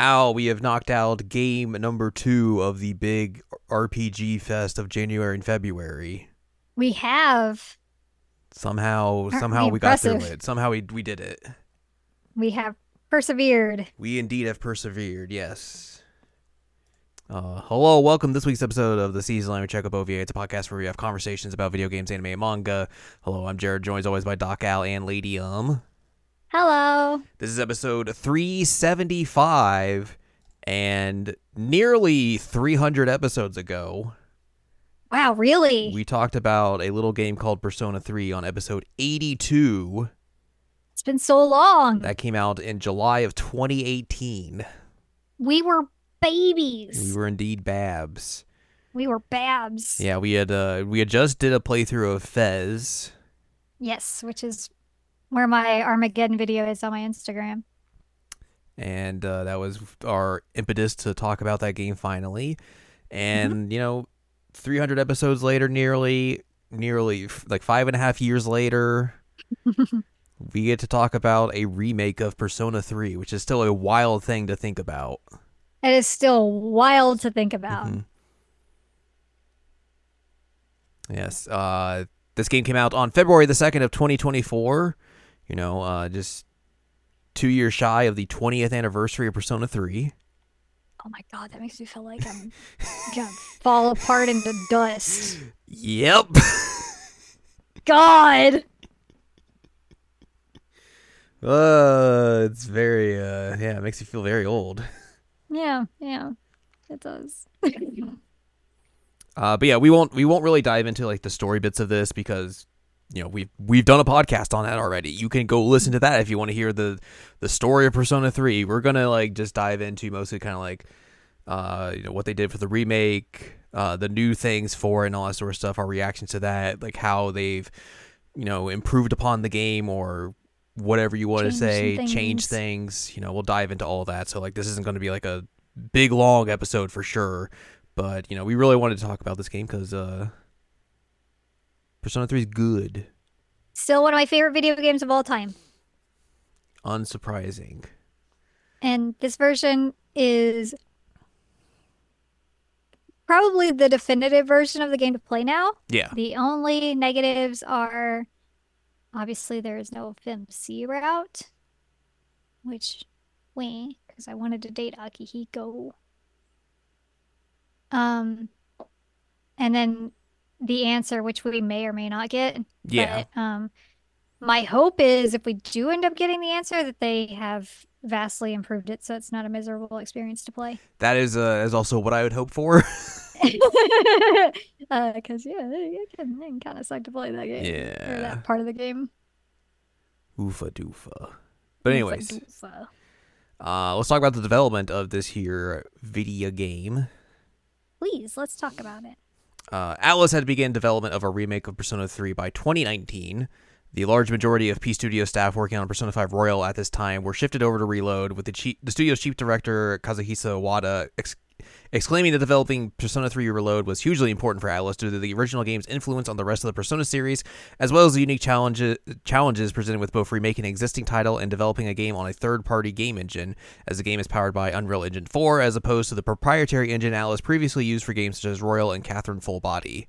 Al, we have knocked out game number two of the big RPG fest of January and February. We have. Somehow, somehow we we got through it. Somehow we we did it. We have persevered. We indeed have persevered. Yes. Uh, hello, welcome to this week's episode of the Season Line with Check Up OVA. It's a podcast where we have conversations about video games, anime, and manga. Hello, I'm Jared, joined as always by Doc Al and Lady Um. Hello. This is episode 375, and nearly 300 episodes ago, Wow, really? we talked about a little game called Persona 3 on episode 82 it's been so long. that came out in July of 2018. We were babies. We were indeed Babs. We were babs. Yeah, we had uh, we had just did a playthrough of FES. Yes, which is where my Armageddon video is on my Instagram. and uh, that was our impetus to talk about that game finally. And you know, 300 episodes later, nearly, nearly f- like five and a half years later, we get to talk about a remake of Persona 3, which is still a wild thing to think about. It is still wild to think about. Mhm. Yes, uh, this game came out on February the second of 2024. You know, uh, just two years shy of the 20th anniversary of Persona 3. Oh my god, that makes me feel like I'm gonna fall apart into dust. Yep. God. Uh, it's very uh yeah, it makes you feel very old. Yeah, yeah, it does. Uh but yeah, we won't we won't really dive into like the story bits of this because you know, we've we've done a podcast on that already. You can go listen to that if you want to hear the the story of Persona 3. We're going to like just dive into mostly kind of like uh you know what they did for the remake, uh the new things for and all that sort of stuff, our reactions to that, like how they've you know, improved upon the game or whatever you want to Changed some say, change things. things. You know, we'll dive into all that. So like this isn't going to be like a big long episode for sure, but you know, we really wanted to talk about this game cuz uh Persona 3 is good. Still one of my favorite video games of all time. Unsurprising. And this version is probably the definitive version of the game to play now. Yeah. The only negatives are obviously there is no FMC route, which we because I wanted to date Akihiko. Um, and then the answer, which we may or may not get. Yeah. But, um, my hope is if we do end up getting the answer, that they have vastly improved it, so it's not a miserable experience to play. That is uh is also what I would hope for. Because yeah, it can, kind of suck to play that game or yeah. that part of the game. Oofa doofa. But anyways, Doofa. uh let's talk about the development of this here video game. please let's talk about it. Uh, Atlus had begun development of a remake of Persona 3 by 2019. The large majority of P Studio staff working on Persona 5 Royal at this time were shifted over to Reload, with the, chief, the studio's chief director Kazuhisa Wada ex- exclaiming that developing Persona 3 Reload was hugely important for Atlus due to the original game's influence on the rest of the Persona series, as well as the unique challenges challenges presented with both remaking an existing title and developing a game on a third-party game engine, as the game is powered by Unreal Engine 4 as opposed to the proprietary engine Atlus previously used for games such as Royal and Catherine Full Body.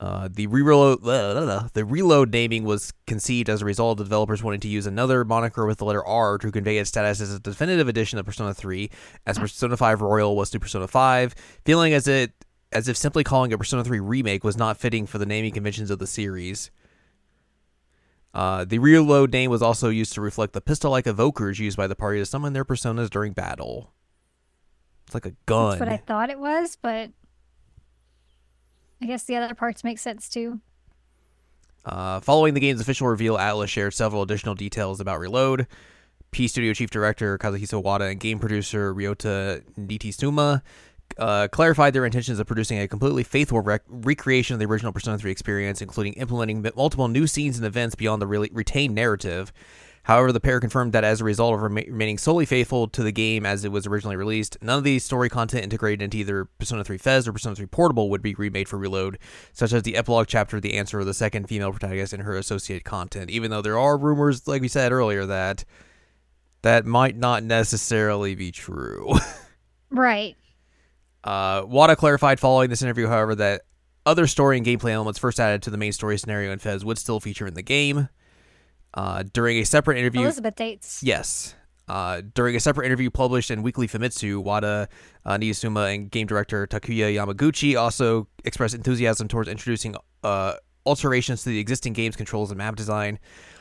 Uh, the reload the reload naming was conceived as a result of the developers wanting to use another moniker with the letter R to convey its status as a definitive edition of Persona 3, as Persona 5 Royal was to Persona 5, feeling as it as if simply calling it Persona 3 remake was not fitting for the naming conventions of the series. Uh, the reload name was also used to reflect the pistol-like evokers used by the party to summon their personas during battle. It's like a gun. That's what I thought it was, but I guess the other parts make sense too. Uh, following the game's official reveal, Atlus shared several additional details about Reload. P Studio Chief Director Kazuhisa Wada and game producer Ryota Niitsuma uh, clarified their intentions of producing a completely faithful rec- recreation of the original Persona 3 experience, including implementing multiple new scenes and events beyond the re- retained narrative. However, the pair confirmed that as a result of rema- remaining solely faithful to the game as it was originally released, none of the story content integrated into either Persona 3 FES or Persona 3 Portable would be remade for Reload, such as the epilogue chapter, the answer of the second female protagonist, and her associated content. Even though there are rumors, like we said earlier, that that might not necessarily be true. Right. Uh, Wada clarified following this interview, however, that other story and gameplay elements first added to the main story scenario in FES would still feature in the game. Uh, during a separate interview, Elizabeth dates. yes, uh, during a separate interview published in Weekly Famitsu, Wada, uh, Niitsuma, and game director Takuya Yamaguchi also expressed enthusiasm towards introducing uh, alterations to the existing game's controls and map design,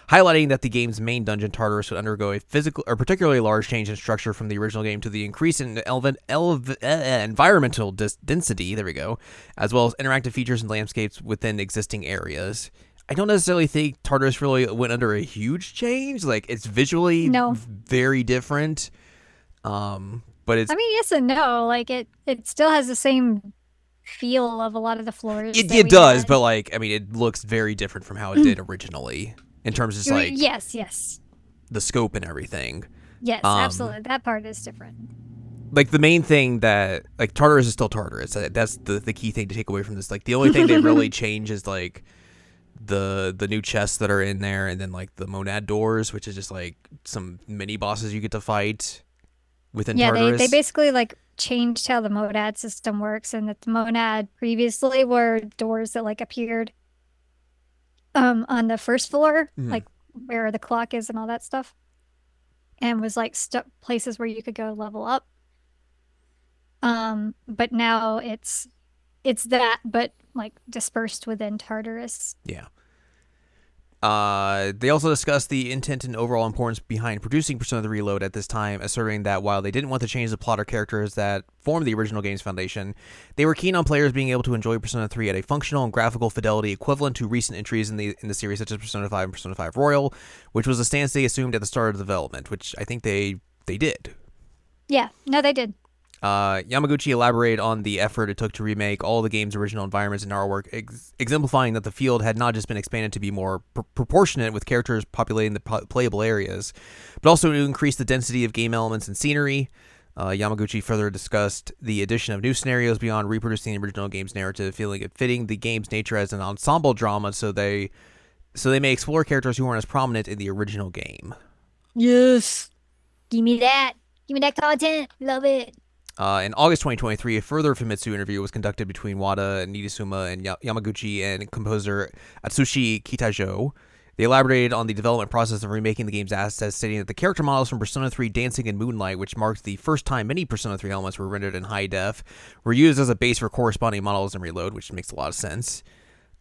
highlighting that the game's main dungeon Tartarus would undergo a physical or particularly large change in structure from the original game to the increase in elven, elv, uh, environmental dis- density. There we go, as well as interactive features and landscapes within existing areas. I don't necessarily think Tartarus really went under a huge change. Like it's visually No. very different. Um, but it's I mean, yes and no. Like it, it still has the same feel of a lot of the floors. it, it does, had. but like I mean, it looks very different from how it did originally in terms of like yes, yes, the scope and everything. yes, Um, absolutely. That part is different. Like the main thing that like Tartarus is still Tartarus. That's the the key thing to take away from this. Like the only thing they really change is like the the new chests that are in there, and then like the monad doors, which is just like some mini bosses you get to fight within Yeah, they, Tartarus. they basically like changed how the monad system works, and that the monad previously were doors that like appeared um on the first floor, Mhm. like where the clock is and all that stuff, and was like stu- places where you could go level up. Um, but now it's it's that, but like dispersed within Tartarus. Yeah. Uh, they also discussed the intent and overall importance behind producing Persona 3 Reload at this time, asserting that while they didn't want to change the plot or characters that formed the original game's foundation, they were keen on players being able to enjoy Persona 3 at a functional and graphical fidelity equivalent to recent entries in the in the series, such as Persona 5 and Persona 5 Royal, which was a stance they assumed at the start of development, which I think they they did. Yeah, no, they did. Uh, Yamaguchi elaborated on the effort it took to remake all the game's original environments and artwork, ex- exemplifying that the field had not just been expanded to be more pr- proportionate with characters populating the po- playable areas, but also to increase the density of game elements and scenery. Uh, Yamaguchi further discussed the addition of new scenarios beyond reproducing the original game's narrative, feeling it fitting the game's nature as an ensemble drama, so they so they may explore characters who weren't as prominent in the original game. Yes. Give me that. Give me that content. Love it. Uh, in August 2023, a further Famitsu interview was conducted between Wada, and Ya- Yamaguchi and composer Atsushi Kitajoh. They elaborated on the development process of remaking the game's assets, stating that the character models from Persona 3 Dancing in Moonlight, which marked the first time many Persona 3 elements were rendered in high def, were used as a base for corresponding models in Reload, which makes a lot of sense.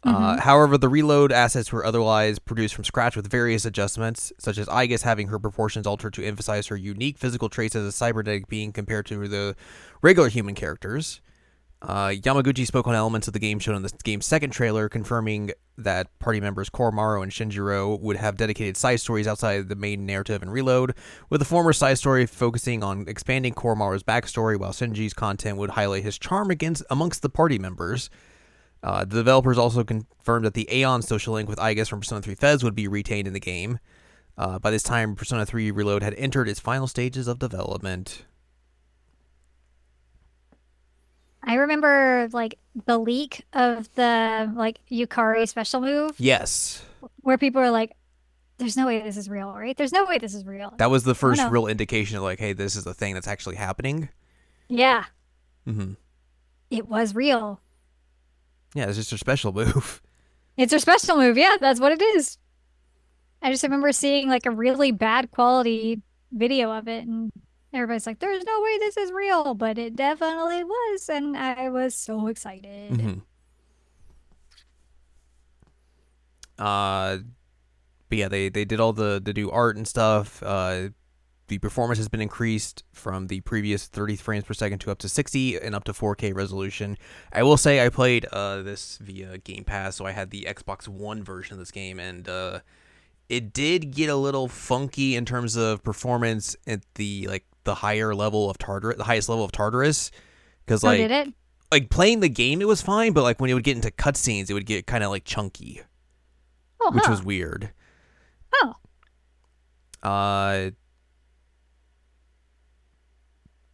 Uh, however, the reload assets were otherwise produced from scratch with various adjustments, such as Aigis having her proportions altered to emphasize her unique physical traits as a cybernetic being compared to the regular human characters. Uh, Yamaguchi spoke on elements of the game shown in the game's second trailer, confirming that party members Koromaru and Shinjiro would have dedicated side stories outside the main narrative and reload, with the former side story focusing on expanding Koromaru's backstory, while Shinji's content would highlight his charm against amongst the party members. Uh, the developers also confirmed that the Aeon social link with Aigis from Persona 3 FES would be retained in the game. Uh, by this time, Persona 3 Reload had entered its final stages of development. I remember like the leak of the like Yukari special move Yes, where people were like, There's no way this is real, right? There's no way this is real. that was the first real indication of like, hey, this is a thing that's actually happening. yeah, Mm-hmm. it was real. Yeah, it's just a special move. It's her special move. Yeah, that's what it is. I just remember seeing like a really bad quality video of it, and everybody's like, "There's no way this is real," but it definitely was, and I was so excited. hmm Uh, but yeah, they they did all the the new art and stuff. Uh, the performance has been increased from the previous 30 frames per second to up to 60 and up to 4K resolution. I will say I played uh this via Game Pass, so I had the Xbox One version of this game, and uh, it did get a little funky in terms of performance at the like the higher level of Tartarus, the highest level of Tartarus, because oh, like did it? like playing the game it was fine, but like when it would get into cutscenes, it would get kind of like chunky, Oh, which huh. was weird. oh, Uh,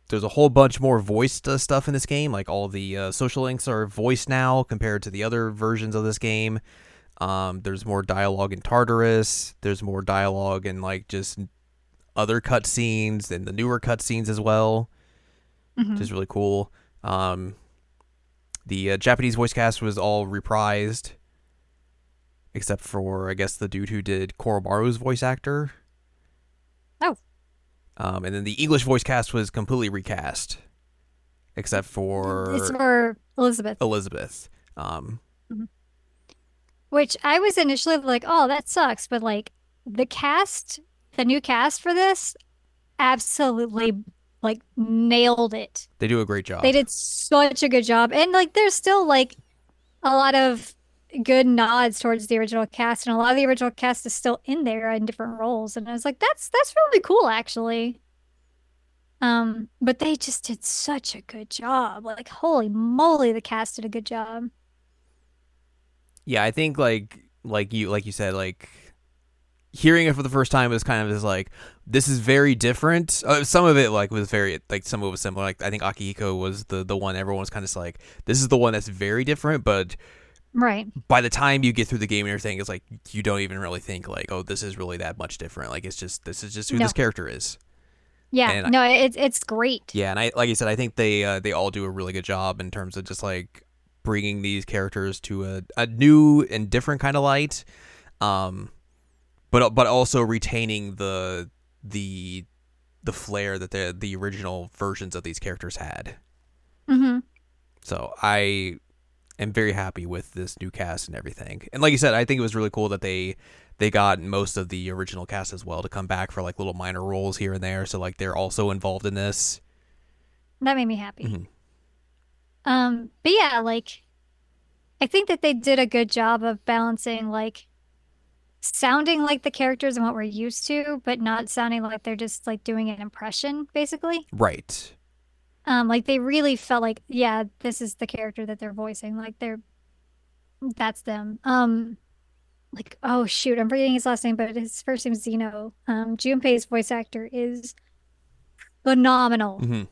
there's a whole bunch more voiced uh, stuff in this game. Like all the uh, social links are voiced now compared to the other versions of this game. Um, there's more dialogue in Tartarus. There's more dialogue in like just other cutscenes and the newer cutscenes as well, Mhm. which is really cool. Um, the uh, Japanese voice cast was all reprised, except for I guess the dude who did Koromaru's voice actor. Oh. Um, and then the English voice cast was completely recast, except for It's for Elizabeth, Elizabeth. Um, which I was initially like, oh, that sucks. But like the cast, the new cast for this absolutely like nailed it. they do a great job. They did such a good job. And like there's still like a lot of good nods towards the original cast and a lot of the original cast is still in there in different roles and I was like that's that's really cool actually. Um but they just did such a good job. Like holy moly the cast did a good job. Yeah, I think like like you like you said like hearing it for the first time was kind of just like this is very different. Uh, some of it like was very like some of it was similar. Like I think Akihiko was the the one everyone was kind of like this is the one that's very different, but Right. by the time you get through the game and everything, it's like you don't even really think like oh this is really that much different. Like it's just this is just who No. this character is. Yeah. And no, it's it's great. Yeah, and I like I said, I think they uh, they all do a really good job in terms of just like bringing these characters to a, a new and different kind of light, um, but but also retaining the the the flair that the the original versions of these characters had. Mhm. So I am very happy with this new cast and everything. And like you said, I think it was really cool that they they got most of the original cast as well to come back for like little minor roles here and there. So like they're also involved in this. That made me happy. Mhm. Um, but yeah, like I think that they did a good job of balancing like sounding like the characters and what we're used to, but not sounding like they're just like doing an impression, basically. Right. Um, like they really felt like, yeah, this is the character that they're voicing. Like they're that's them. Um like oh shoot, I'm forgetting his last name, but his first name is Zeno. Um Junpei's voice actor is phenomenal. hmm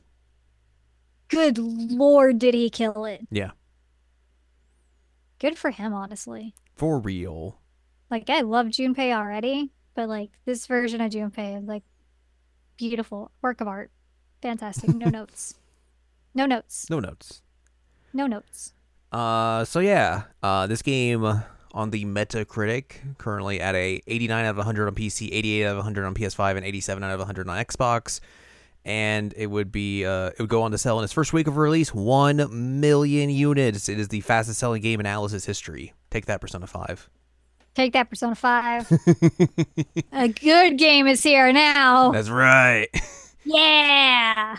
Good lord, did he kill it? Yeah. Good for him, honestly. For real. Like I love Junpei already, but like this version of Junpei is like beautiful work of art. Fantastic. No notes. No notes. No notes. No notes. Uh, so yeah, uh, this game on the Metacritic currently at a 89 out of 100 on PC, 88 out of 100 on PS5, and 87 out of 100 on Xbox. And it would be uh, it would go on to sell in its first week of release one million units. It is the fastest selling game in Atlus's history. Take that, Persona 5. Take that, Persona 5. A good game is here now. That's right. Yeah.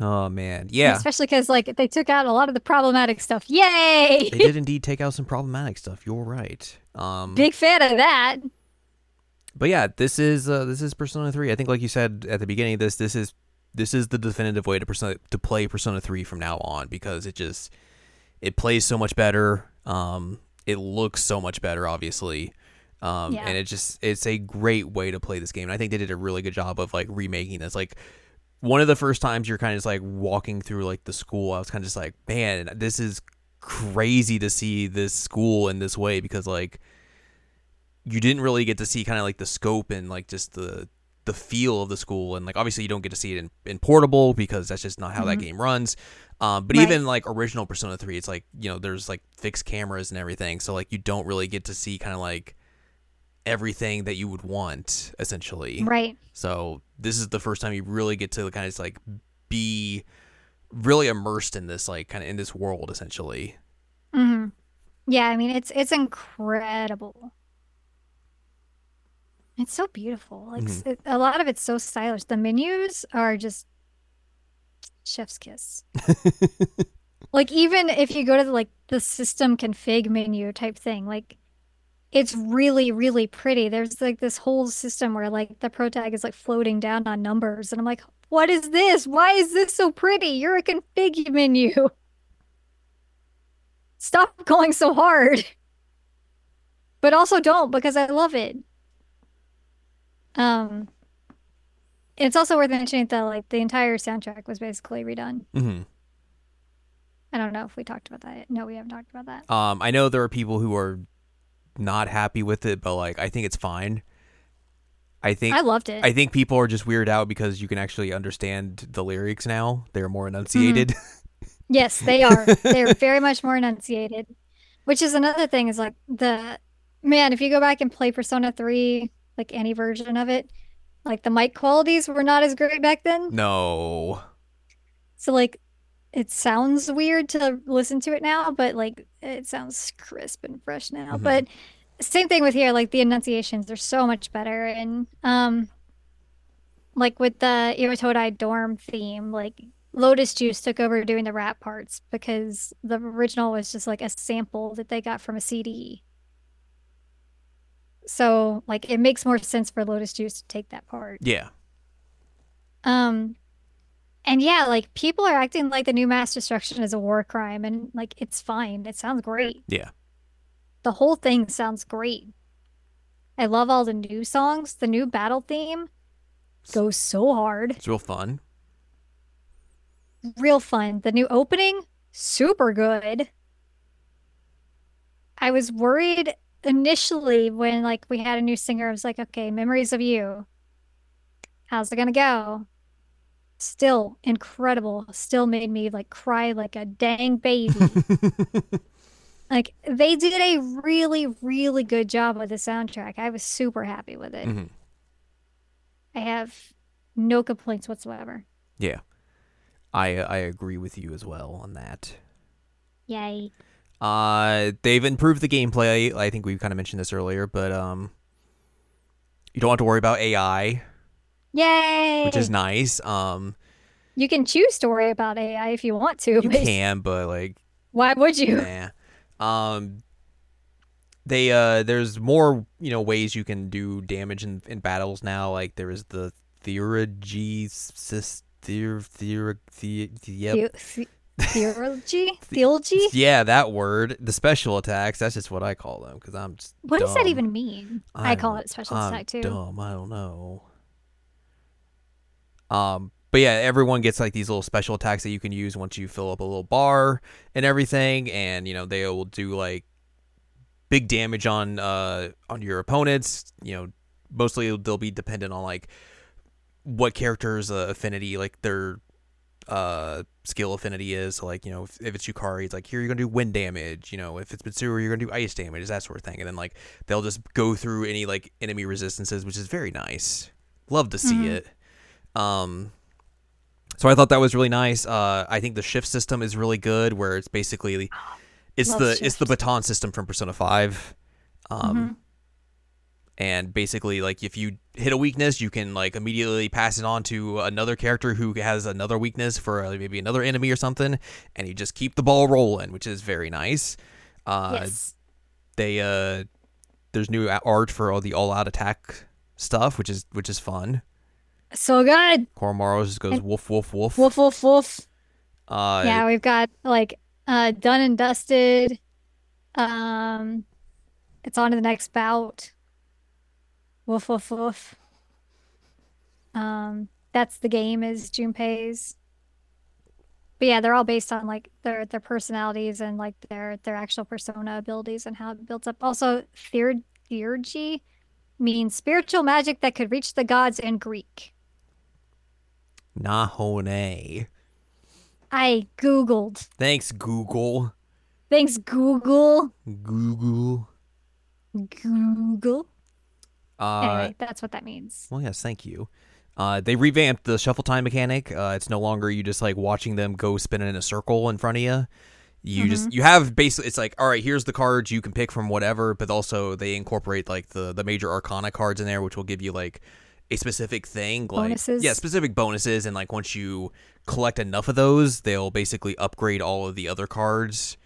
Oh man, yeah. Especially because like they took out a lot of the problematic stuff. Yay! they did indeed take out some problematic stuff. You're right. Um, Big fan of that. but yeah, this is uh, this is Persona 3. I think, like you said at the beginning of this, this is this is the definitive way to Persona to play Persona 3 from now on because it just it plays so much better. Um, it looks so much better, obviously. Um, Yeah. and it just it's a great way to play this game. And I think they did a really good job of like remaking this. Like one of the first times you're kind of just like walking through like the school, I was kind of just like, man, this is crazy to see this school in this way because like you didn't really get to see kind of like the scope and like just the the feel of the school and like obviously you don't get to see it in, in portable because that's just not how that Mhm. game runs um, but Right. even like original persona 3 it's like you know there's like fixed cameras and everything so like you don't really get to see kind of like everything that you would want essentially Right. so this is the first time you really get to kind of just like be really immersed in this like kind of in this world essentially hmm Yeah, I mean it's it's incredible. It's so beautiful. Like s- it, a lot of it's so stylish. The menus are just chef's kiss. Like even if you go to the, like the system config menu type thing, like it's really really pretty. There's like this whole system where like the pro tag is like floating down on numbers and I'm like, "What is this? Why is this so pretty? You're a config menu." Stop going so hard. But also don't because I love it. Um it's also worth mentioning that like the entire soundtrack was basically redone. mm-hmm. I don't know if we talked about that. No, we haven't talked about that. Um, I know there are people who are not happy with it, but like I think it's fine. I think I loved it. I think people are just weirded out because you can actually understand the lyrics now. They're more enunciated. Mm-hmm. Yes, they are. They're very much more enunciated. Which is another thing is like the man, if you go back and play Persona 3, like any version of it, like the mic qualities were not as great back then. no. So like it sounds weird to listen to it now, but like it sounds crisp and fresh now. Mhm. But same thing with here, like the enunciations they're so much better and um like with the Iwatodai dorm theme, like Lotus Juice took over doing the rap parts because the original was just like a sample that they got from a CD. So like it makes more sense for Lotus Juice to take that part. Yeah. Um, and yeah, like people are acting like the new mass destruction is a war crime, and like it's fine. It sounds great. Yeah. The whole thing sounds great. I love all the new songs. The new battle theme goes so hard. It's real fun. Real fun. The new opening, super good. I was worried initially when like we had a new singer. I was like, okay, memories of you. How's it gonna go? Still incredible. Still made me like cry like a dang baby. like they did a really, really good job with the soundtrack. I was super happy with it. mm-hmm. I have no complaints whatsoever. Yeah. I I agree with you as well on that. Yay. Uh, they've improved the gameplay. I think we kind of mentioned this earlier, but um, you don't have to worry about AI, Yay! which is nice. Um, You can choose to worry about AI if you want to, you but can, but like, why would you? nah. Um, they uh, there's more you know ways you can do damage in, in battles now. Like there is the Theurgy sys Theur Theur the yep. The- the- Theology? Theology? Yeah, that word. The special attacks. That's just what I call them because I'm just. What does that even mean? I, call I'm- it special I'm attack too. Dumb. I don't know. Um, but yeah, everyone gets like these little special attacks that you can use once you fill up a little bar and everything, and you know they will do like big damage on uh on your opponents. You know, mostly they'll be dependent on like what character's uh, affinity, like their uh skill affinity is. So like you know if, if it's Yukari, it's like here you're gonna do wind damage. You know if it's Mitsuru, you're gonna do ice damage, that sort of thing. And then like they'll just go through any like enemy resistances, which is very nice. Love to see Mhm. it. Um, so I thought that was really nice. Uh, I think the shift system is really good, where it's basically it's Love the it's the baton system from Persona Five. Um, Mhm. and basically like if you hit a weakness, you can like immediately pass it on to another character who has another weakness for uh, maybe another enemy or something, and you just keep the ball rolling, which is very nice. Uh, yes. they uh there's new art for all the all out attack stuff which is which is fun So good. Koromaru just goes And- woof woof woof Woof woof woof. uh yeah, we've got like uh done and dusted. Um it's on to the next bout. Woof woof woof. Um that's the game is Junpei's. But yeah, they're all based on like their their personalities and like their their actual persona abilities and how it builds up. Also, theurgy means spiritual magic that could reach the gods in Greek. Nahone I googled. thanks Google Thanks Google. Google Google. uh Anyway, that's what that means. well yes thank you uh they revamped the shuffle time mechanic uh it's no longer you just like watching them go spinning in a circle in front of you you just you have basically it's like all right here's the cards you can pick from whatever but also they incorporate like the the major arcana cards in there which will give you like a specific thing like Bonuses? yeah specific bonuses and like once you collect enough of those they'll basically upgrade all of the other cards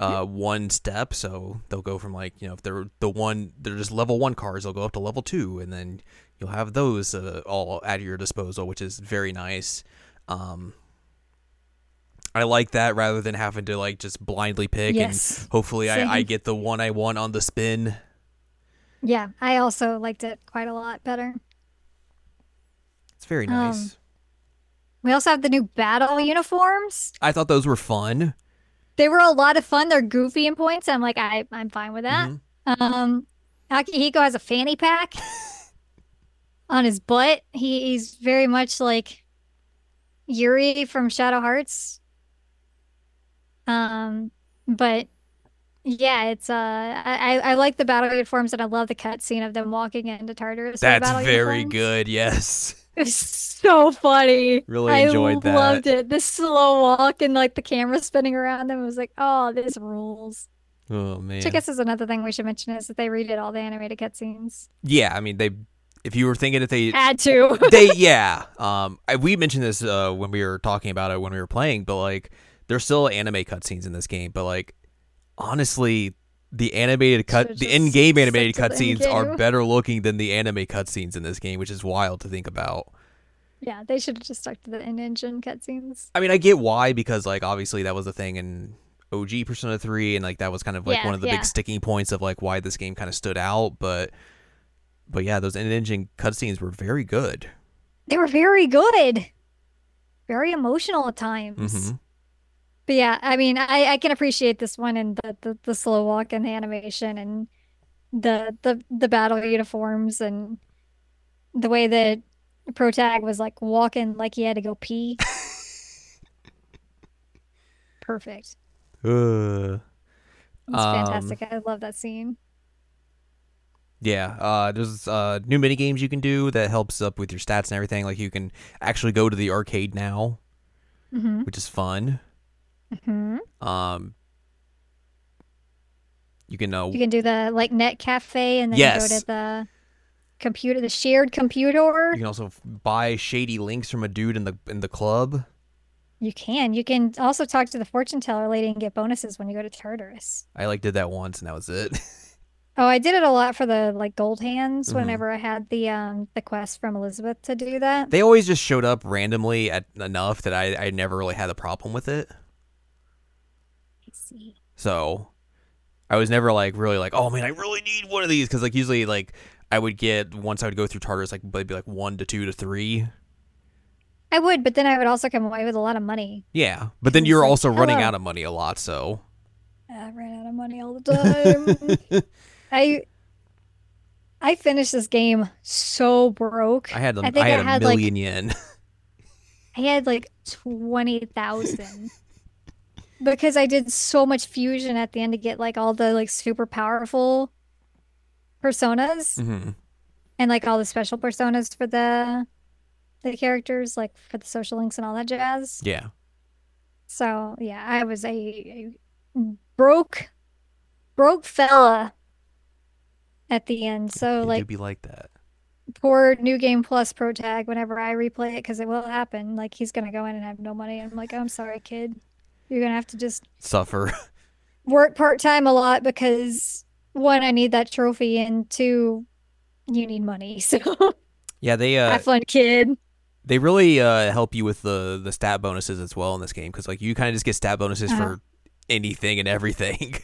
uh one step so they'll go from like you know if they're the one they're just level one cards they'll go up to level two and then you'll have those uh, all at your disposal which is very nice um I like that rather than having to like just blindly pick Yes. and hopefully I, I get the one I want on the spin. Yeah, I also liked it quite a lot better. Very Um, nice. We also have the new battle uniforms. I thought those were fun. They were a lot of fun. They're goofy in points. I'm like, I, I'm fine with that. Mhm. Um, Akihiko has a fanny pack. on his butt. He, he's very much like Yuri from Shadow Hearts. Um, but yeah, it's uh, I I like the battle uniforms and I love the cutscene of them walking into Tartarus. That's very uniforms. good. Yes. It's so funny. Really I enjoyed that. loved it. The slow walk and like the camera spinning around them was like, oh, this rules. Oh man. Which I guess is another thing we should mention is that they redid all the animated cutscenes. Yeah, I mean they. If you were thinking that they Had to. they yeah um I, we mentioned this uh when we were talking about it when we were playing but like there's still anime cutscenes in this game but like honestly the animated cut Should've the in-game animated cutscenes are better looking than the anime cutscenes in this game which is wild to think about yeah, they should have just stuck to the in-engine cutscenes. i mean i get why because like obviously that was a thing in og persona 3 and like that was kind of like Yeah, one of the yeah. big sticking points of like why this game kind of stood out but but yeah those in-engine cutscenes were very good They were very good. Very emotional at times. hmm But yeah, I mean, I, I can appreciate this one and the, the, the slow walk and the animation and the the the battle uniforms and the way that Protag was like walking like he had to go pee. Perfect. uh. It's Um, fantastic. I love that scene. Yeah, uh, there's uh, new mini games you can do that helps up with your stats and everything. Like you can actually go to the arcade now, hmm which is fun. Hmm Um, you can uh, You can do the like net cafe and then you go to the computer, the shared computer. you can also buy shady links from a dude in the in the club. You can. You can also talk to the fortune teller lady and get bonuses when you go to Tartarus. I like did that once and that was it. Oh, I did it a lot for the like gold hands Mhm. whenever I had the um the quest from Elizabeth to do that. they always just showed up randomly at enough that I I never really had a problem with it. See. So I was never like really like, oh man, I really need one of these because like usually like I would get once I would go through Tartarus like maybe like one to two to three. I would, but then I would also come away with a lot of money. Yeah, but then you're like, also oh, running hello. out of money a lot, so I ran out of money all the time. I I finished this game so broke. I had a, I had I a had, like- million yen. I had like 20,000 because I did so much fusion at the end to get like all the like super powerful personas hmm and like all the special personas for the the characters like for the social links and all that jazz. Yeah, So, yeah, I was a, a broke broke fella at the end. So it like be like that. poor New Game Plus Pro Tag whenever I replay it because it will happen. Like he's gonna go in and have no money. I'm like, I'm sorry, kid. You're gonna have to just Suffer. work part time a lot because one, I need that trophy, and two, you need money. So Yeah, they uh have fun, kid. they really uh help you with the the stat bonuses as well in this game because like you kind of just get stat bonuses Uh-huh. for anything and everything.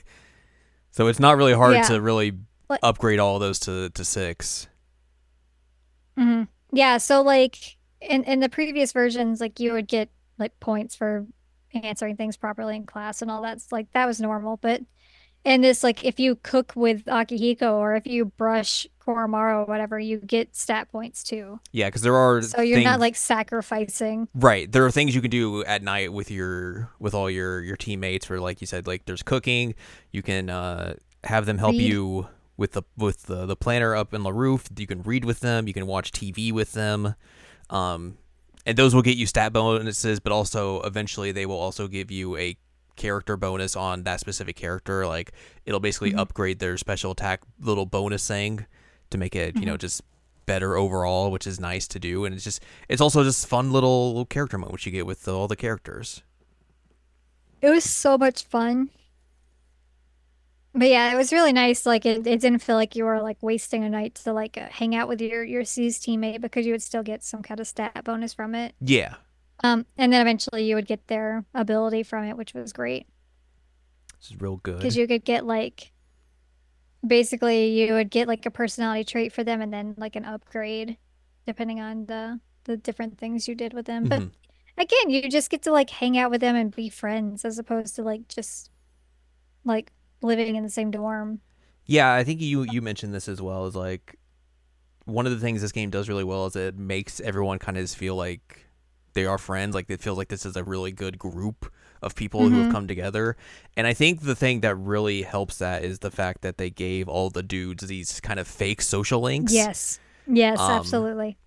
so it's not really hard Yeah. to really Like- upgrade all those to to six. hmm Yeah. So like in in the previous versions, like you would get like points for answering things properly in class and all that's like that was normal. But in this, like if you cook with Akihiko or if you brush Koromaru or whatever, you get stat points too. Yeah, because there are So you're things, not like sacrificing. right. There are things you can do at night with your with all your your teammates. Where like you said, like there's cooking. You can uh have them help Read. you with the with the the planner up in the roof. You can read with them. You can watch TV with them. Um, and those will get you stat bonuses, but also eventually they will also give you a character bonus on that specific character. Like it'll basically Mhm. upgrade their special attack little bonus thing to make it, you know, just better overall, which is nice to do. And it's just it's also just fun little, little character moments you get with all the characters. It was so much fun. But yeah, it was really nice. Like it, it didn't feel like you were like wasting a night to like uh, hang out with your your SEES teammate because you would still get some kind of stat bonus from it. Yeah. Um, and then eventually you would get their ability from it, which was great This is real good. because you could get like basically you would get like a personality trait for them and then like an upgrade depending on the the different things you did with them. But Mhm. again, you just get to like hang out with them and be friends as opposed to like just like living in the same dorm. Yeah, I think you you mentioned this as well as like one of the things this game does really well is it makes everyone kind of just feel like they are friends. Like it feels like this is a really good group of people who have Mhm. come together. And I think the thing that really helps that is the fact that they gave all the dudes these kind of fake social links. Yes. Yes, Um, absolutely.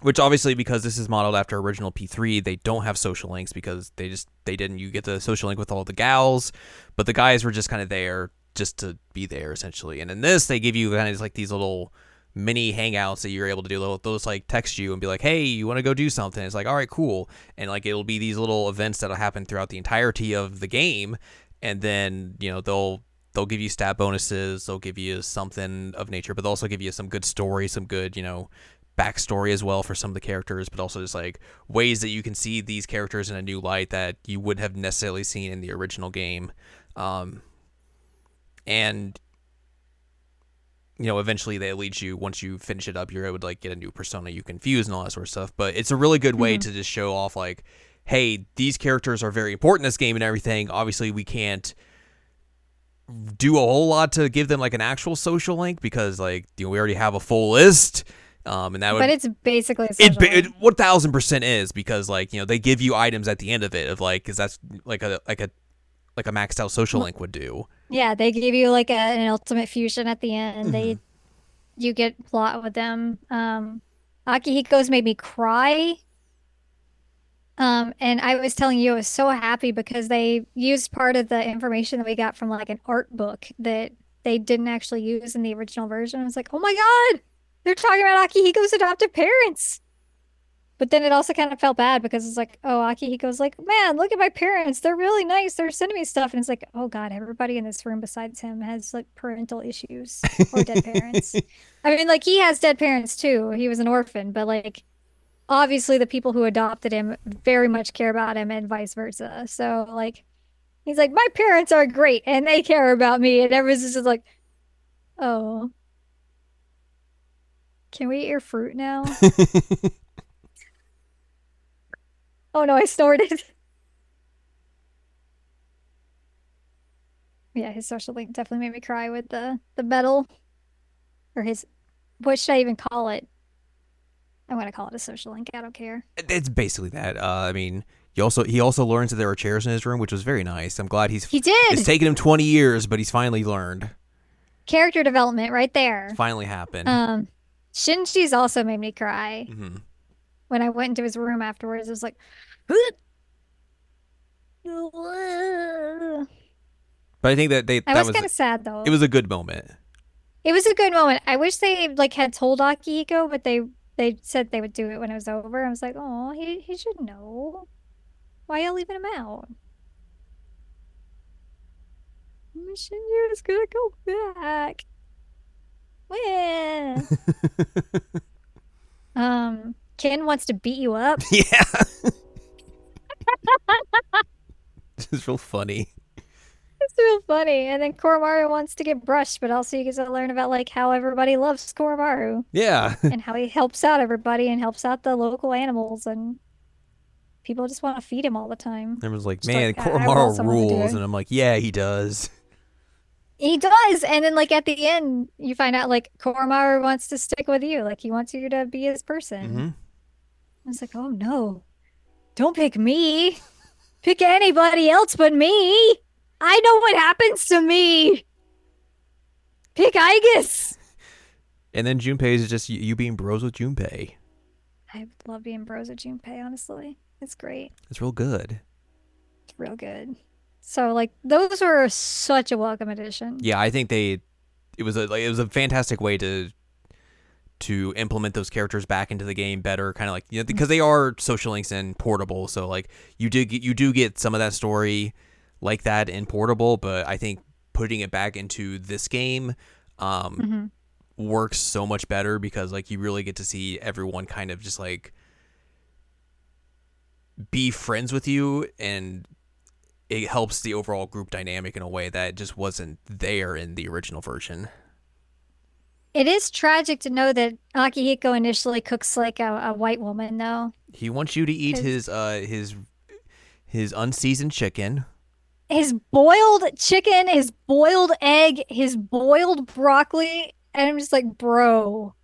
Which obviously because this is modeled after original P3, they don't have social links because they just they didn't you get the social link with all the gals, but the guys were just kind of there just to be there essentially. And in this they give you kind of like these little mini hangouts that you're able to do. They'll, they'll just like text you and be like, "Hey, you want to go do something?" It's like, "All right, cool." And like it'll be these little events that'll happen throughout the entirety of the game, and then you know they'll they'll give you stat bonuses, they'll give you something of nature, but they'll also give you some good story, some good you know backstory as well for some of the characters, but also just like ways that you can see these characters in a new light that you would have necessarily seen in the original game. Um, and you know, eventually they lead you once you finish it up, you're able to like get a new persona you can fuse and all that sort of stuff. But it's a really good way Mhm. to just show off like, hey, these characters are very important in this game and everything. Obviously, we can't do a whole lot to give them like an actual social link because like you know we already have a full list. Um, and that would But it's basically a it, it one thousand percent is because like you know they give you items at the end of it of like because that's like a like a like a maxed out social link would do. Yeah, they give you like a, an ultimate fusion at the end. Mm-hmm. They you get plot with them. Um Akihiko's made me cry. Um, and I was telling you I was so happy because they used part of the information that we got from like an art book that they didn't actually use in the original version. I was like, oh my God, they're talking about Akihiko's adoptive parents. But then it also kind of felt bad because it's like, oh, Akihiko's like, man, look at my parents. They're really nice. They're sending me stuff. And it's like, oh God, everybody in this room besides him has like parental issues or dead parents. I mean, like he has dead parents too. He was an orphan, but like obviously the people who adopted him very much care about him and vice versa. So like he's like, my parents are great and they care about me. And everyone's just like, oh. Can we eat your fruit now? Oh no, I snorted. Yeah, his social link definitely made me cry with the the medal. Or his what should I even call it? I'm gonna call it a social link. I don't care. It's basically that. Uh, I mean, he also he also learns that there are chairs in his room, which was very nice. I'm glad he's. He did It's taken him 20 years, but he's finally learned. character development right there. Finally happened. Um, Shinji's also made me cry hmm when I went into his room afterwards. It was like, But I think that they I that was was kind of sad though. it was a good moment. It was a good moment. I wish they like had told Akihiko, but they they said they would do it when it was over. I was like, oh, he he should know. Why y'all leaving him out? My Shinji is gonna go back. When? um, Ken wants to beat you up. yeah. it's real funny. It's real funny. And then Koromaru wants to get brushed, but also you get to learn about like how everybody loves Koromaru. Yeah. and how he helps out everybody and helps out the local animals and people just want to feed him all the time. Everyone's like, Just man, like, I- I Koromaru someone to do rules. And I'm like, yeah, he does. He does, and then like at the end, you find out like Koromaru wants to stick with you, like he wants you to be his person. hmm I was like, oh no, don't pick me, pick anybody else but me. I know what happens to me. Pick Aigis. And then Junpei is just you, you being bros with Junpei. I love being bros with Junpei. Honestly, it's great. It's real good. It's real good. So like those were such a welcome addition. Yeah, I think they it was a like it was a fantastic way to to implement those characters back into the game better kind of like you know because they are social links and portable so like you did get, you do get some of that story like that in portable but I think putting it back into this game um Mhm. works so much better because like you really get to see everyone kind of just like be friends with you and it helps the overall group dynamic in a way that just wasn't there in the original version. It is tragic to know that Akihiko initially cooks like a, a white woman, though. He wants you to eat his uh his his unseasoned chicken. His boiled chicken, his boiled egg, his boiled broccoli, and I'm just like, bro,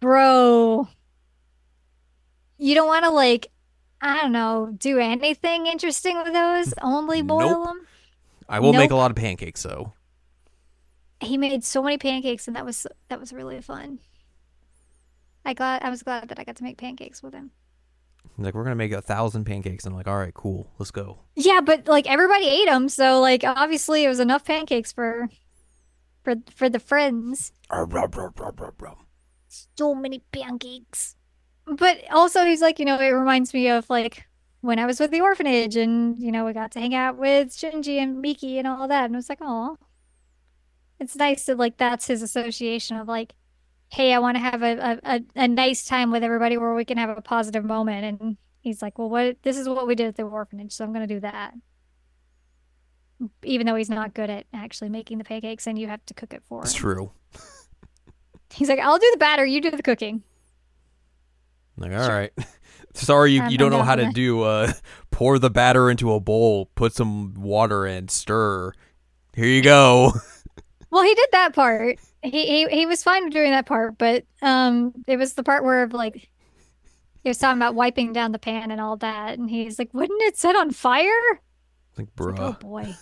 Bro. You don't want to like I don't know, do anything interesting with those? Only boil Nope. them? I will make a lot of pancakes though. He made so many pancakes and that was that was really fun. I glad I was glad that I got to make pancakes with him. He's like, we're gonna make a thousand pancakes. And I'm like, all right, cool, let's go. Yeah, but like everybody ate them, so like obviously it was enough pancakes for for for the friends. So many pancakes. But also he's like, you know, it reminds me of like when I was with the orphanage and you know, we got to hang out with Shinji and Miki and all that and I was like, "Oh. It's nice that like that's his association of like, hey, I want to have a, a, a, nice time with everybody where we can have a positive moment and he's like, Well what this is what we did at the orphanage, so I'm gonna do that. Even though he's not good at actually making the pancakes and you have to cook it for It's him. true. He's like, I'll do the batter, you do the cooking. Like, all right. Sorry, you, you don't know how to do. Uh, pour the batter into a bowl, put some water in, stir. Here you go. Well, he did that part. He he he was fine doing that part, but um, it was the part where like he was talking about wiping down the pan and all that, and he's like, "Wouldn't it set on fire?" like, It's like, oh bruh. boy,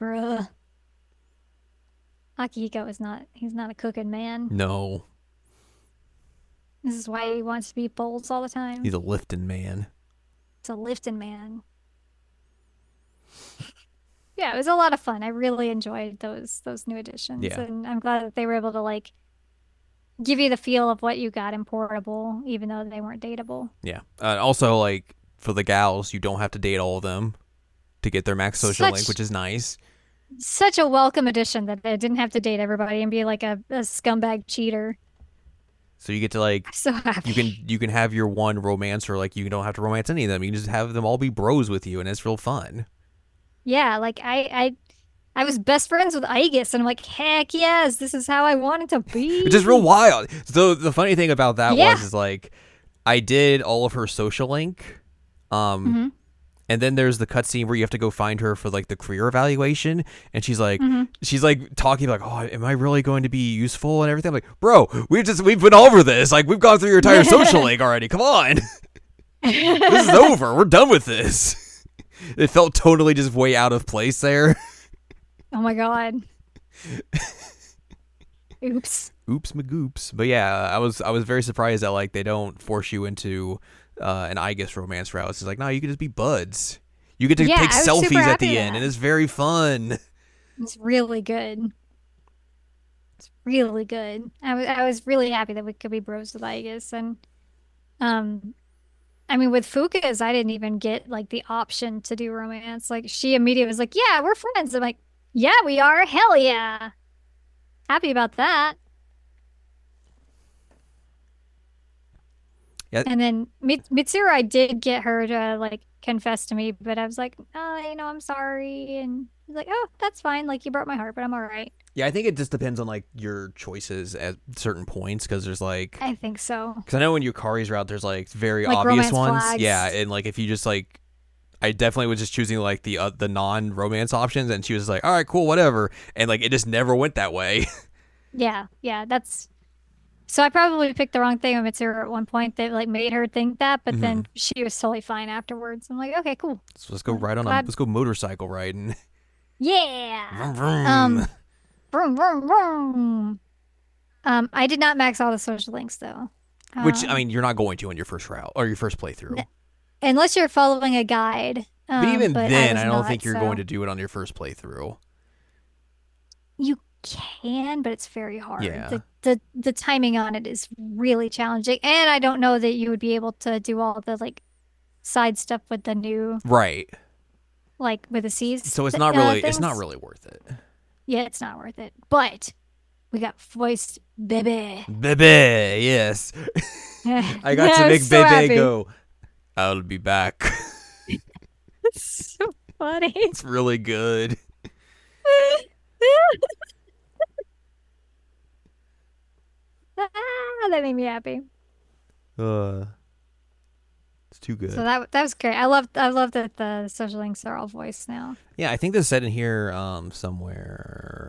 bruh. Akihiko is not. He's not a cooking man. No, This is why he wants to be bowls all the time. he's a lifting man. It's a lifting man. Yeah, it was a lot of fun. I really enjoyed those those new additions, Yeah. and I'm glad that they were able to like give you the feel of what you got in portable, even though they weren't dateable. Yeah. Uh, also, like for the gals, you don't have to date all of them to get their max social link, which is nice. Such a welcome addition that they didn't have to date everybody and be like a, a scumbag cheater. So you get to like I'm so happy. you can you can have your one romance, or like you don't have to romance any of them. You can just have them all be bros with you, and it's real fun. Yeah, like I I I was best friends with Aigis, and I'm like, heck yes, this is how I wanted to be. which is real wild. So the funny thing about that Yeah. was is like I did all of her social link, um, Mhm. And then there's the cutscene where you have to go find her for like the career evaluation, and she's like, Mhm. she's like talking like, oh, am I really going to be useful and everything? I'm like, bro, we've just we've been over this. Like we've gone through your entire social link already. Come on, this is over. We're done with this. It felt totally just way out of place there. Oh my god. Oops. oops magoops but yeah i was i was very surprised that like they don't force you into uh an Aigis romance route it's like no you can just be buds you get to Yeah, take I selfies at the end and it's very fun It's really good. It's really good. I was I was really happy that we could be bros with Aigis and um I mean with Fuuka's I didn't even get like the option to do romance. Like she immediately was like, "Yeah, we're friends." I'm like, "Yeah, we are. Hell yeah." Happy about that. Yeah. And then Mitsuru, I did get her to like confess to me, but I was like, "Oh, you know, I'm sorry." And he's like, "Oh, that's fine. Like you broke my heart, but I'm all right." yeah i think it just depends on like your choices at certain points because there's like I think so. because i know when Yukari's route there's like very Like obvious ones flags. yeah and like if you just like I definitely was just choosing like the uh, the non romance options, and she was like, "All right, cool, whatever," and like it just never went that way. Yeah, yeah, that's. So I probably picked the wrong thing with Mitsuru at one point that like made her think that, but then she was totally fine afterwards. I'm like, okay, cool. so let's go ride on a let's go motorcycle riding. Yeah. Vroom, vroom. Um, vroom, vroom, vroom. Um, I did not max all the social links though. Which Um, I mean, you're not going to on your first route or your first playthrough. unless you're following a guide. But Um, even but then, was I, don't not, think you're so- going to do it on your first playthrough. You can, but it's very hard. Yeah. The, the the timing on it is really challenging, and I don't know that you would be able to do all the like side stuff with the new Right. like with the SEES. So it's not uh, really it's not really worth it. Yeah, it's not worth it. But we got voiced baby. Bebe, yes. I got Yeah, to make so Bebe go. I'll be back. It's so funny. it's really good. Ah, that made me happy. Uh, it's too good. So that that was great. I love I love that the social links are all voiced now. yeah, I think this said in here um somewhere.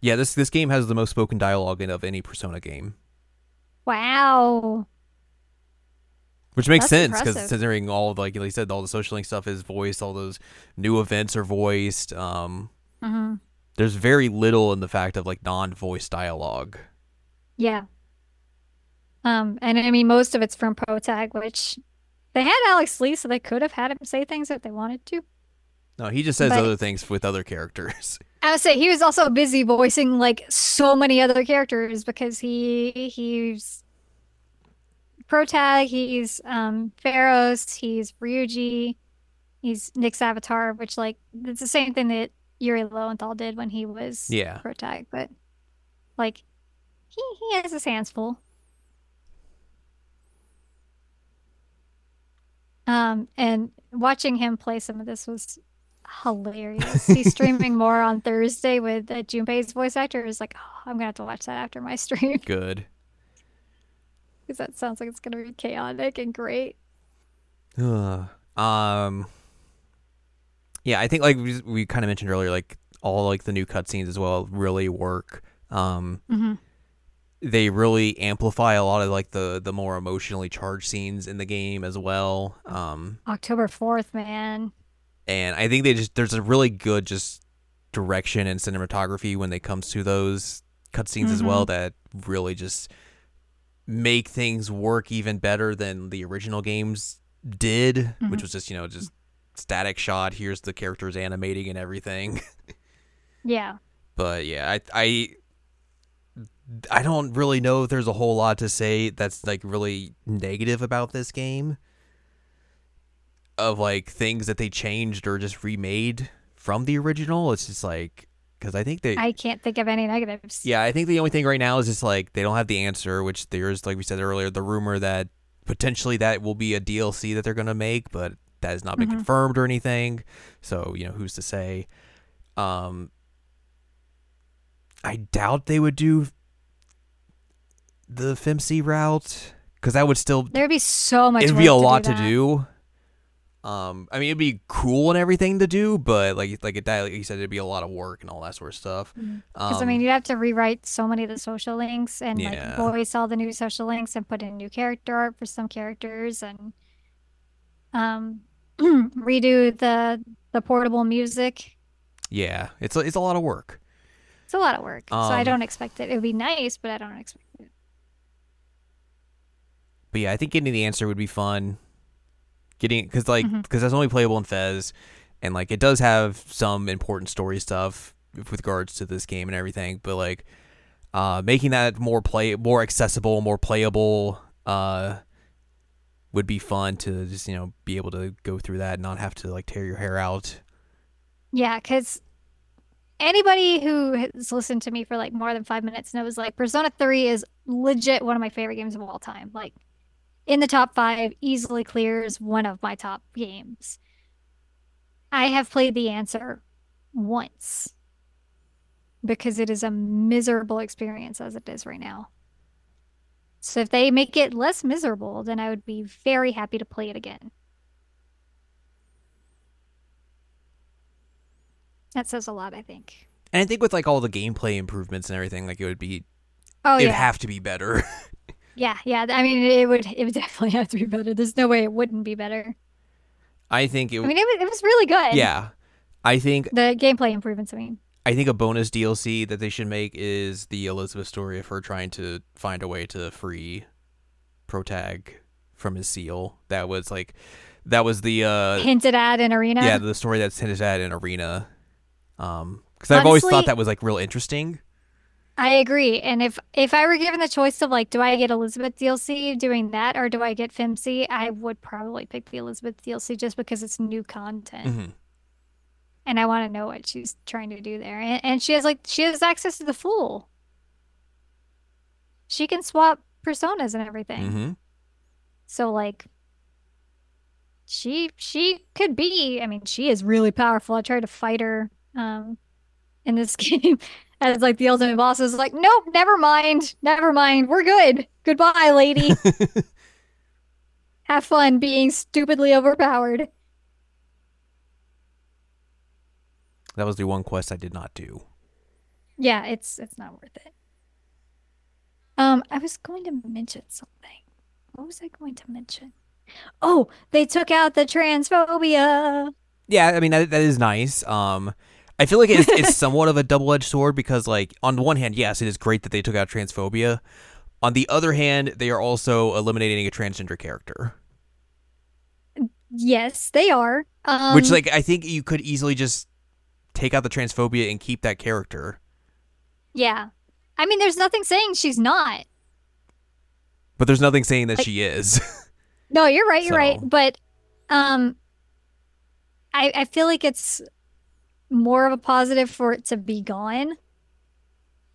Yeah, this this game has the most spoken dialogue in of any Persona game, Wow. which makes That's sense because impressive. considering all of, like you said, all the social link stuff is voiced, all those new events are voiced. Um, hmm there's very little in the fact of like non-voice dialogue. Yeah. Um, and I mean, most of it's from Protag, which they had Alex Lee, so they could have had him say things if they wanted to. No, he just says But- other things with other characters. I would say he was also busy voicing like so many other characters because he he's Protag, he's um Pharos, he's Ryoji, he's Nyx avatar, which like it's the same thing that Yuri Lowenthal did when he was yeah, Protag, but like he he has his hands full. Um, and watching him play some of this was hilarious. He's streaming more on Thursday with uh, Junpei's voice actor. Is like, oh, I'm gonna have to watch that after my stream good. because that sounds like it's gonna be chaotic and great. Ugh. um, yeah, I think like we, we kind of mentioned earlier, like all like the new cutscenes as well really work. Um, Mm-hmm. they really amplify a lot of like the the more emotionally charged scenes in the game as well. Um, October 4th, man. and I think they just there's a really good just direction and cinematography when it comes to those cutscenes as well that really just make things work even better than the original games did, which Mhm. was just you know just static shot. Here's the characters animating and everything. Yeah. but yeah, I I I don't really know if there's a whole lot to say that's like really negative about this game. Of like things that they changed or just remade from the original. It's just like because I think they I can't think of any negatives. yeah I think the only thing right now is just like they don't have the answer, which there's like we said earlier the rumor that potentially that will be a DLC that they're gonna make, but that has not been Mhm. confirmed or anything. So you know who's to say. Um, I doubt they would do the FMC route because that would still There'd be so much it'd be a lot to do. Um, I mean, it'd be cool and everything to do, but like like it, like you said, it'd be a lot of work and all that sort of stuff. Because Um, I mean, you'd have to rewrite so many of the social links and Yeah. like voice all the new social links and put in new character art for some characters and um redo the the portable music. yeah, it's a, it's a lot of work. It's a lot of work. so I Um, don't expect it. It would be nice, but I don't expect it. But yeah, I think getting the answer would be fun. Getting because like because that's only playable in FES, and like it does have some important story stuff with regards to this game and everything. But like, uh, making that more play more accessible, more playable, uh, would be fun to just you know be able to go through that and not have to like tear your hair out. Yeah, because anybody who has listened to me for like more than five minutes knows like Persona 3 is legit one of my favorite games of all time. Like in the top five, easily clears one of my top games. I have played the answer once because it is a miserable experience as it is right now. So if they make it less miserable, then I would be very happy to play it again. That says a lot, I think. And I think with like all the gameplay improvements and everything, like it would be Oh it'd yeah. have to be better. Yeah, yeah. I mean, it would it would definitely have to be better. There's no way it wouldn't be better. I think it. I mean, it was, it was really good. yeah, I think The gameplay improvements, I mean. I think a bonus DLC that they should make is the Elizabeth story of her trying to find a way to free Protag from his seal. That was like that was the uh Hinted at in Arena. yeah, the story that's hinted at in Arena. Um cuz I've always thought that was like real interesting. I agree. And if if I were given the choice of like, do I get Elizabeth DLC doing that or do I get FMC, I would probably pick the Elizabeth DLC just because it's new content. Mhm. And I want to know what she's trying to do there. And, and she has like she has access to the Fool. She can swap personas and everything. Mhm. So like she she could be I mean she is really powerful. I tried to fight her um in this game as like the ultimate boss is like, nope, never mind. Never mind. We're good. Goodbye, lady. Have fun being stupidly overpowered. That was the one quest I did not do. Yeah, it's it's not worth it. Um, I was going to mention something. What was I going to mention? Oh, they took out the transphobia. Yeah, I mean that, that is nice. Um, I feel like it's, it's somewhat of a double edged sword because, like, on the one hand, yes, it is great that they took out transphobia. On the other hand, they are also eliminating a transgender character, Yes, they are. Um, which, like, I think you could easily just take out the transphobia and keep that character. yeah. I mean, there's nothing saying she's not. But there's nothing saying that Like- she is. No, you're right. You're right. But um, I I feel like it's more of a positive for it to be gone.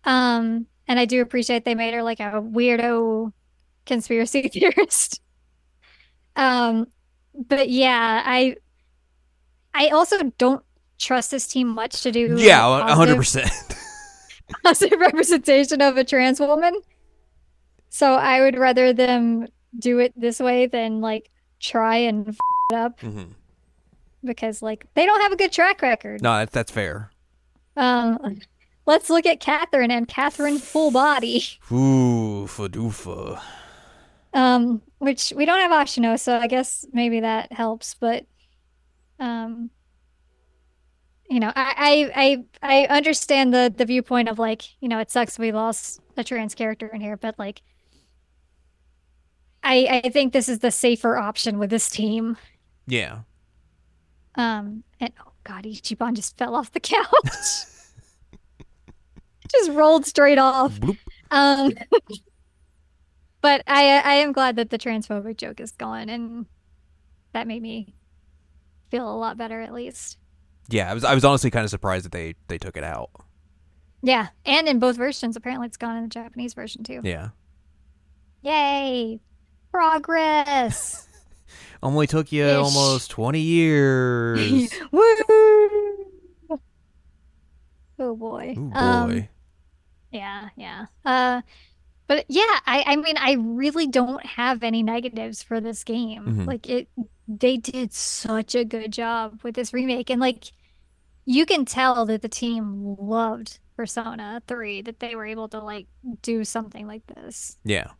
Um, and I do appreciate they made her like a weirdo conspiracy theorist. Um, but yeah, I I also don't trust this team much to do yeah, a hundred positive- percent. positive representation of a trans woman. So I would rather them do it this way than like try and f it up Mhm. because like they don't have a good track record. No, that's that's fair. Um, let's look at Catherine and Catherine full body. Ooh, fadoofa. Um, which we don't have Hashino, so I guess maybe that helps. But um, you know, I I I, I understand the the viewpoint of like you know it sucks we lost a trans character in here, but like. I, I think this is the safer option with this team. Yeah. Um, and oh god, Ichiban just fell off the couch. just rolled straight off. Bloop. Um, but I I am glad that the transphobic joke is gone, and that made me feel a lot better at least. Yeah, I was I was honestly kind of surprised that they they took it out. Yeah, and in both versions, apparently it's gone in the Japanese version too. Yeah. Yay, progress! Only took you Ish. almost 20 years. Woo! Oh boy. Oh boy. Um, Yeah, yeah. Uh, but yeah, I, I mean, I really don't have any negatives for this game. Mhm. Like it, they did such a good job with this remake, and like, you can tell that the team loved Persona 3, that they were able to like do something like this. yeah.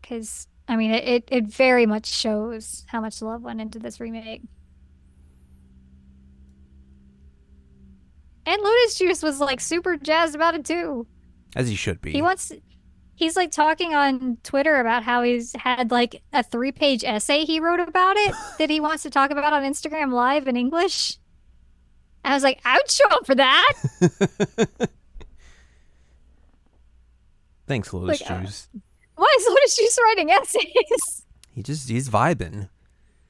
Because I mean, it, it, it very much shows how much love went into this remake. And Lotus Juice was like super jazzed about it too. As he should be. He wants he's like talking on Twitter about how he's had like a three page essay he wrote about it that he wants to talk about on Instagram live in English. I was like, I would show up for that. Thanks, Lotus Like, uh, Why is Lotus Juice writing essays? He just he's vibing.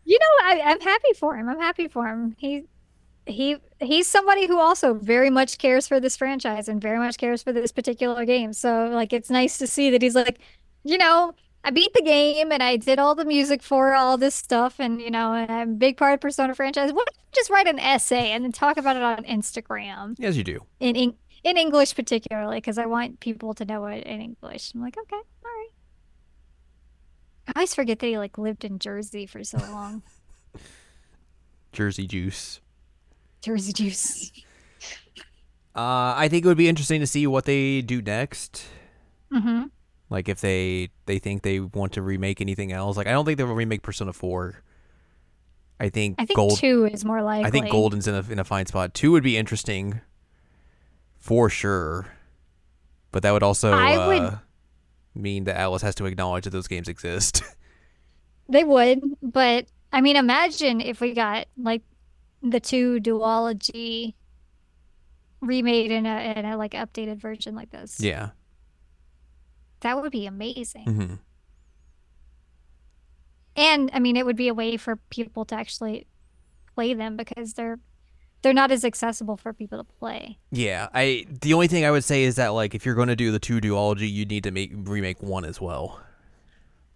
You know, I, I'm happy for him. I'm happy for him. He he he's somebody who also very much cares for this franchise and very much cares for this particular game. So like it's nice to see that he's like, you know, I beat the game and I did all the music for all this stuff and you know, and I'm a big part of Persona franchise. What just write an essay and then talk about it on Instagram As you do. in in, in English particularly because I want people to know it in English. I'm like, okay, all right. I always forget that he like lived in Jersey for so long. Jersey Juice. Jersey juice. Uh, I think it would be interesting to see what they do next. Mm-hmm. Like if they they think they want to remake anything else. Like I don't think they will remake Persona 4. I think, I think Gold two is more likely. I think Golden's in a in a fine spot. 2 would be interesting for sure. But that would also I would- uh, mean that Atlus has to acknowledge that those games exist. They would, but I mean, imagine if we got like the two duology remade in a in a like updated version like this. yeah. That would be amazing. hmm And I mean, it would be a way for people to actually play them because they're they're not as accessible for people to play. Yeah, I the only thing I would say is that like if you're going to do the two duology, you need to make remake one as well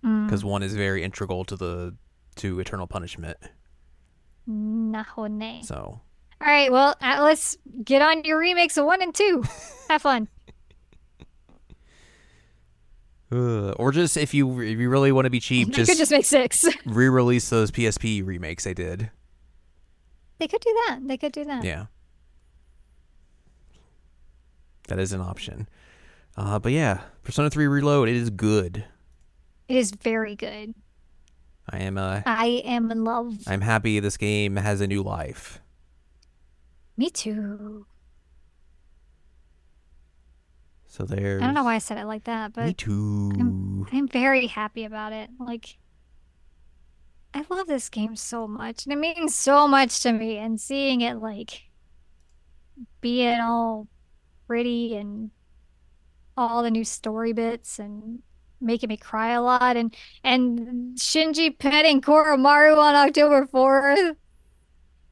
Mm, because one is very integral to the to Eternal Punishment. Nahone. So All right, well, let's get on your remakes of one and two. Have fun. Uh, or just if you if you really want to be cheap, They just, could just make six. re-release those PSP remakes they did. They could do that. They could do that. Yeah. That is an option. Uh, but yeah, Persona 3 Reload, it is good. It is very good. I am uh, I am in love. I'm happy this game has a new life. Me too. So there's I don't know why I said it like that, but Me too. I'm very happy about it. Like, I love this game so much, and it means so much to me. And seeing it like being all pretty and all the new story bits and making me cry a lot, and and Shinji petting Koromaru on October fourth,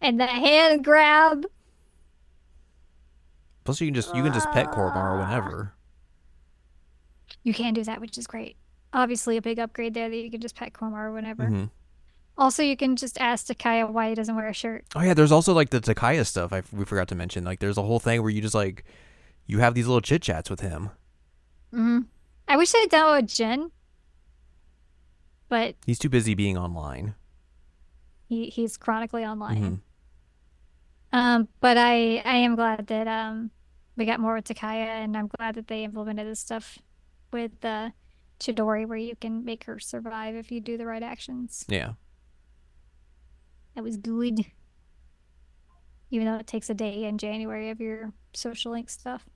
and the hand grab. Plus, you can just you can just pet Koromaru whenever. You can do that, which is great. Obviously, a big upgrade there that you can just pet Koromaru whenever. hmm Also, you can just ask Takaya why he doesn't wear a shirt. Oh yeah, there's also like the Takaya stuff. I we forgot to mention. Like, there's a whole thing where you just like you have these little chit chats with him. hmm I wish I had with Jin, but He's too busy being online. he he's chronically online. Mhm. Um, but I I am glad that um we got more with Takaya, and I'm glad that they implemented this stuff with uh, Chidori, where you can make her survive if you do the right actions. Yeah. That was good. Even though it takes a day in January of your social link stuff.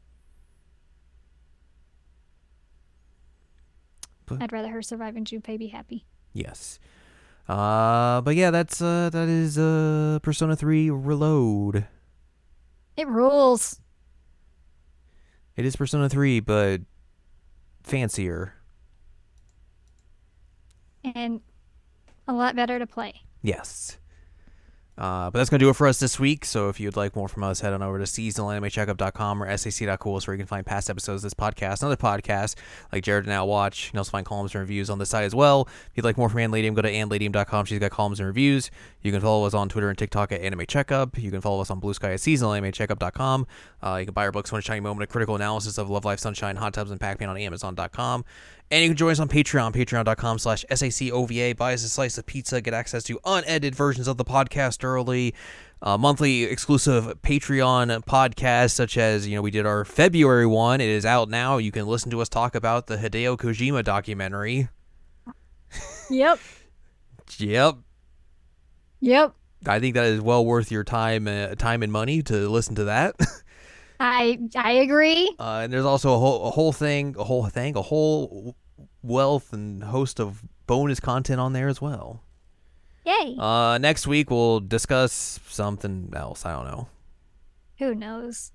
But- I'd rather her survive and Junpei be happy. Yes. Uh, but yeah, that's uh that is uh Persona 3 Reload. It rules. It is Persona 3, but fancier. and a lot better to play. Yes. Uh, but that's going to do it for us this week. So if you'd like more from us, head on over to seasonalanimecheckup.com or sac.cool where you can find past episodes of this podcast and other podcasts like Jared and Now Watch. You can also find columns and reviews on the site as well. If you'd like more from Anne Ladyem, go to anneladyem.com. She's got columns and reviews. You can follow us on Twitter and TikTok at Anime Checkup. You can follow us on Blue Sky at seasonalanimecheckup.com. Uh, you can buy our books, One Shiny Moment, a critical analysis of Love Live, Sunshine, Hot Tubs, and Pac-Man on Amazon.com. And you can join us on Patreon, patreon.com slash SACOVA. Buy us a slice of pizza, get access to unedited versions of the podcast early, uh, monthly exclusive Patreon podcasts, such as, you know, we did our February one. It is out now. You can listen to us talk about the Hideo Kojima documentary. Yep. Yep. Yep. I think that is well worth your time, uh, time and money to listen to that. I I agree. Uh, and there's also a whole, a whole thing, a whole thing, a whole wealth and host of bonus content on there as well. Yay. Uh, next week we'll discuss something else. I don't know. Who knows?